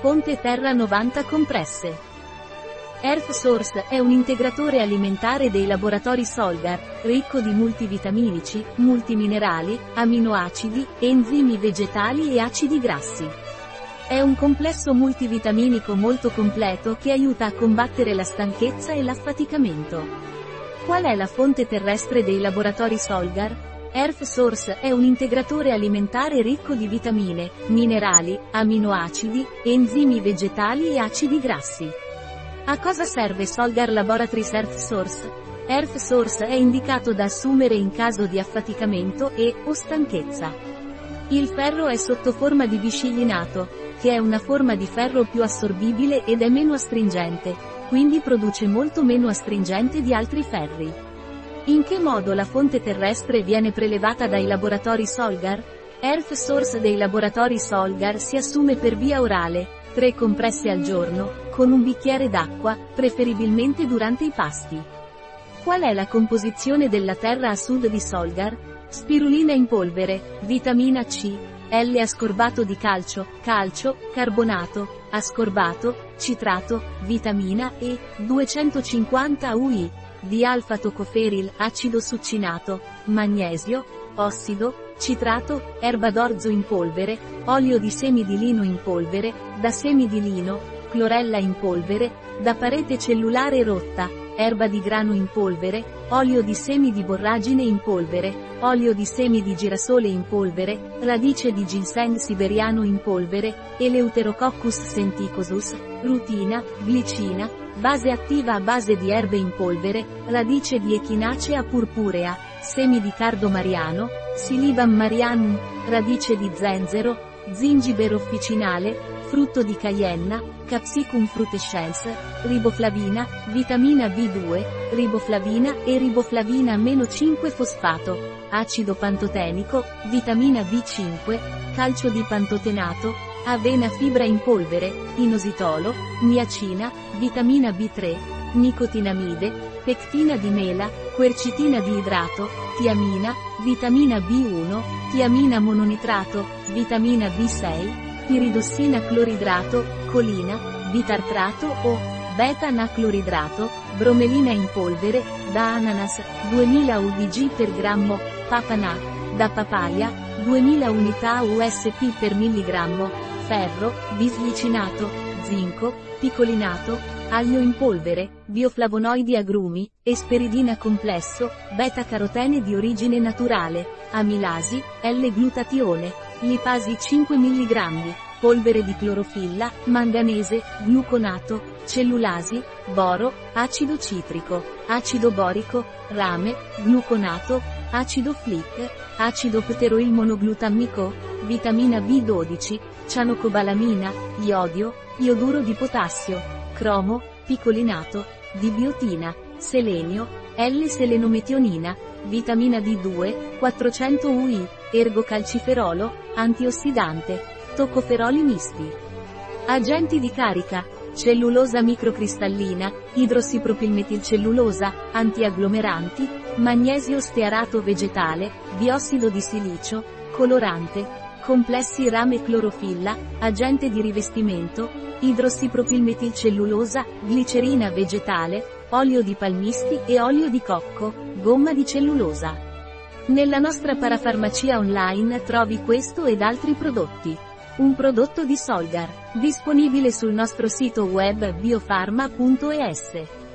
Fonte Terra 90 compresse. Earth Source è un integratore alimentare dei laboratori Solgar, ricco di multivitaminici, multiminerali, aminoacidi, enzimi vegetali e acidi grassi. È un complesso multivitaminico molto completo che aiuta a combattere la stanchezza e l'affaticamento. Qual è la fonte terrestre dei laboratori Solgar? Earth Source è un integratore alimentare ricco di vitamine, minerali, aminoacidi, enzimi vegetali e acidi grassi. A cosa serve Solgar Laboratories Earth Source? Earth Source è indicato da assumere in caso di affaticamento e o stanchezza. Il ferro è sotto forma di biscillinato, che è una forma di ferro più assorbibile ed è meno astringente, quindi produce molto meno astringente di altri ferri. In che modo la fonte terrestre viene prelevata dai laboratori Solgar? Earth Source dei laboratori Solgar si assume per via orale, 3 compresse al giorno, con un bicchiere d'acqua, preferibilmente durante i pasti. Qual è la composizione della terra a sud di Solgar? Spirulina in polvere, vitamina C, L ascorbato di calcio, calcio, carbonato, ascorbato, citrato, vitamina E, 250 UI di alfa-tocoferil, acido succinato, magnesio, ossido, citrato, erba d'orzo in polvere, olio di semi di lino in polvere, da semi di lino, clorella in polvere, da parete cellulare rotta, erba di grano in polvere, olio di semi di borragine in polvere, olio di semi di girasole in polvere, radice di ginseng siberiano in polvere, Eleuterococcus senticosus, rutina, glicina, base attiva a base di erbe in polvere, radice di echinacea purpurea, semi di cardo mariano, Silibam marianum, radice di zenzero, zingibero officinale, frutto di cayenna, Capsicum frutescens, riboflavina, vitamina B2, riboflavina e riboflavina meno 5 fosfato, acido pantotenico, vitamina B5, calcio di pantotenato, avena fibra in polvere, inositolo, niacina, vitamina B3, nicotinamide, pectina di mela, quercitina di idrato, tiamina, vitamina B1, tiamina mononitrato, vitamina B6, piridossina cloridrato, colina, bitartrato o beta-nacloridrato, bromelina in polvere, da ananas, 2000 udg per grammo, papana, da papaya, 2000 unità USP per milligrammo, ferro, bisglicinato, zinco, picolinato, aglio in polvere, bioflavonoidi agrumi, esperidina complesso, beta-carotene di origine naturale, amilasi, L-glutatione, lipasi 5 mg, polvere di clorofilla, manganese, gluconato, cellulasi, boro, acido citrico, acido borico, rame, gluconato, acido flick, acido pteroil monoglutammico, vitamina B12, cianocobalamina, iodio, ioduro di potassio, cromo, picolinato, di biotina, selenio, L-selenometionina, vitamina D2, 400 UI, ergocalciferolo, antiossidante, toccoferoli misti. Agenti di carica, cellulosa microcristallina, idrossipropilmetilcellulosa, antiagglomeranti, magnesio stearato vegetale, biossido di silicio, colorante, complessi rame clorofilla, agente di rivestimento, idrossipropilmetilcellulosa, glicerina vegetale, olio di palmisti e olio di cocco, gomma di cellulosa. Nella nostra parafarmacia online trovi questo ed altri prodotti. Un prodotto di Solgar, disponibile sul nostro sito web biofarma.es.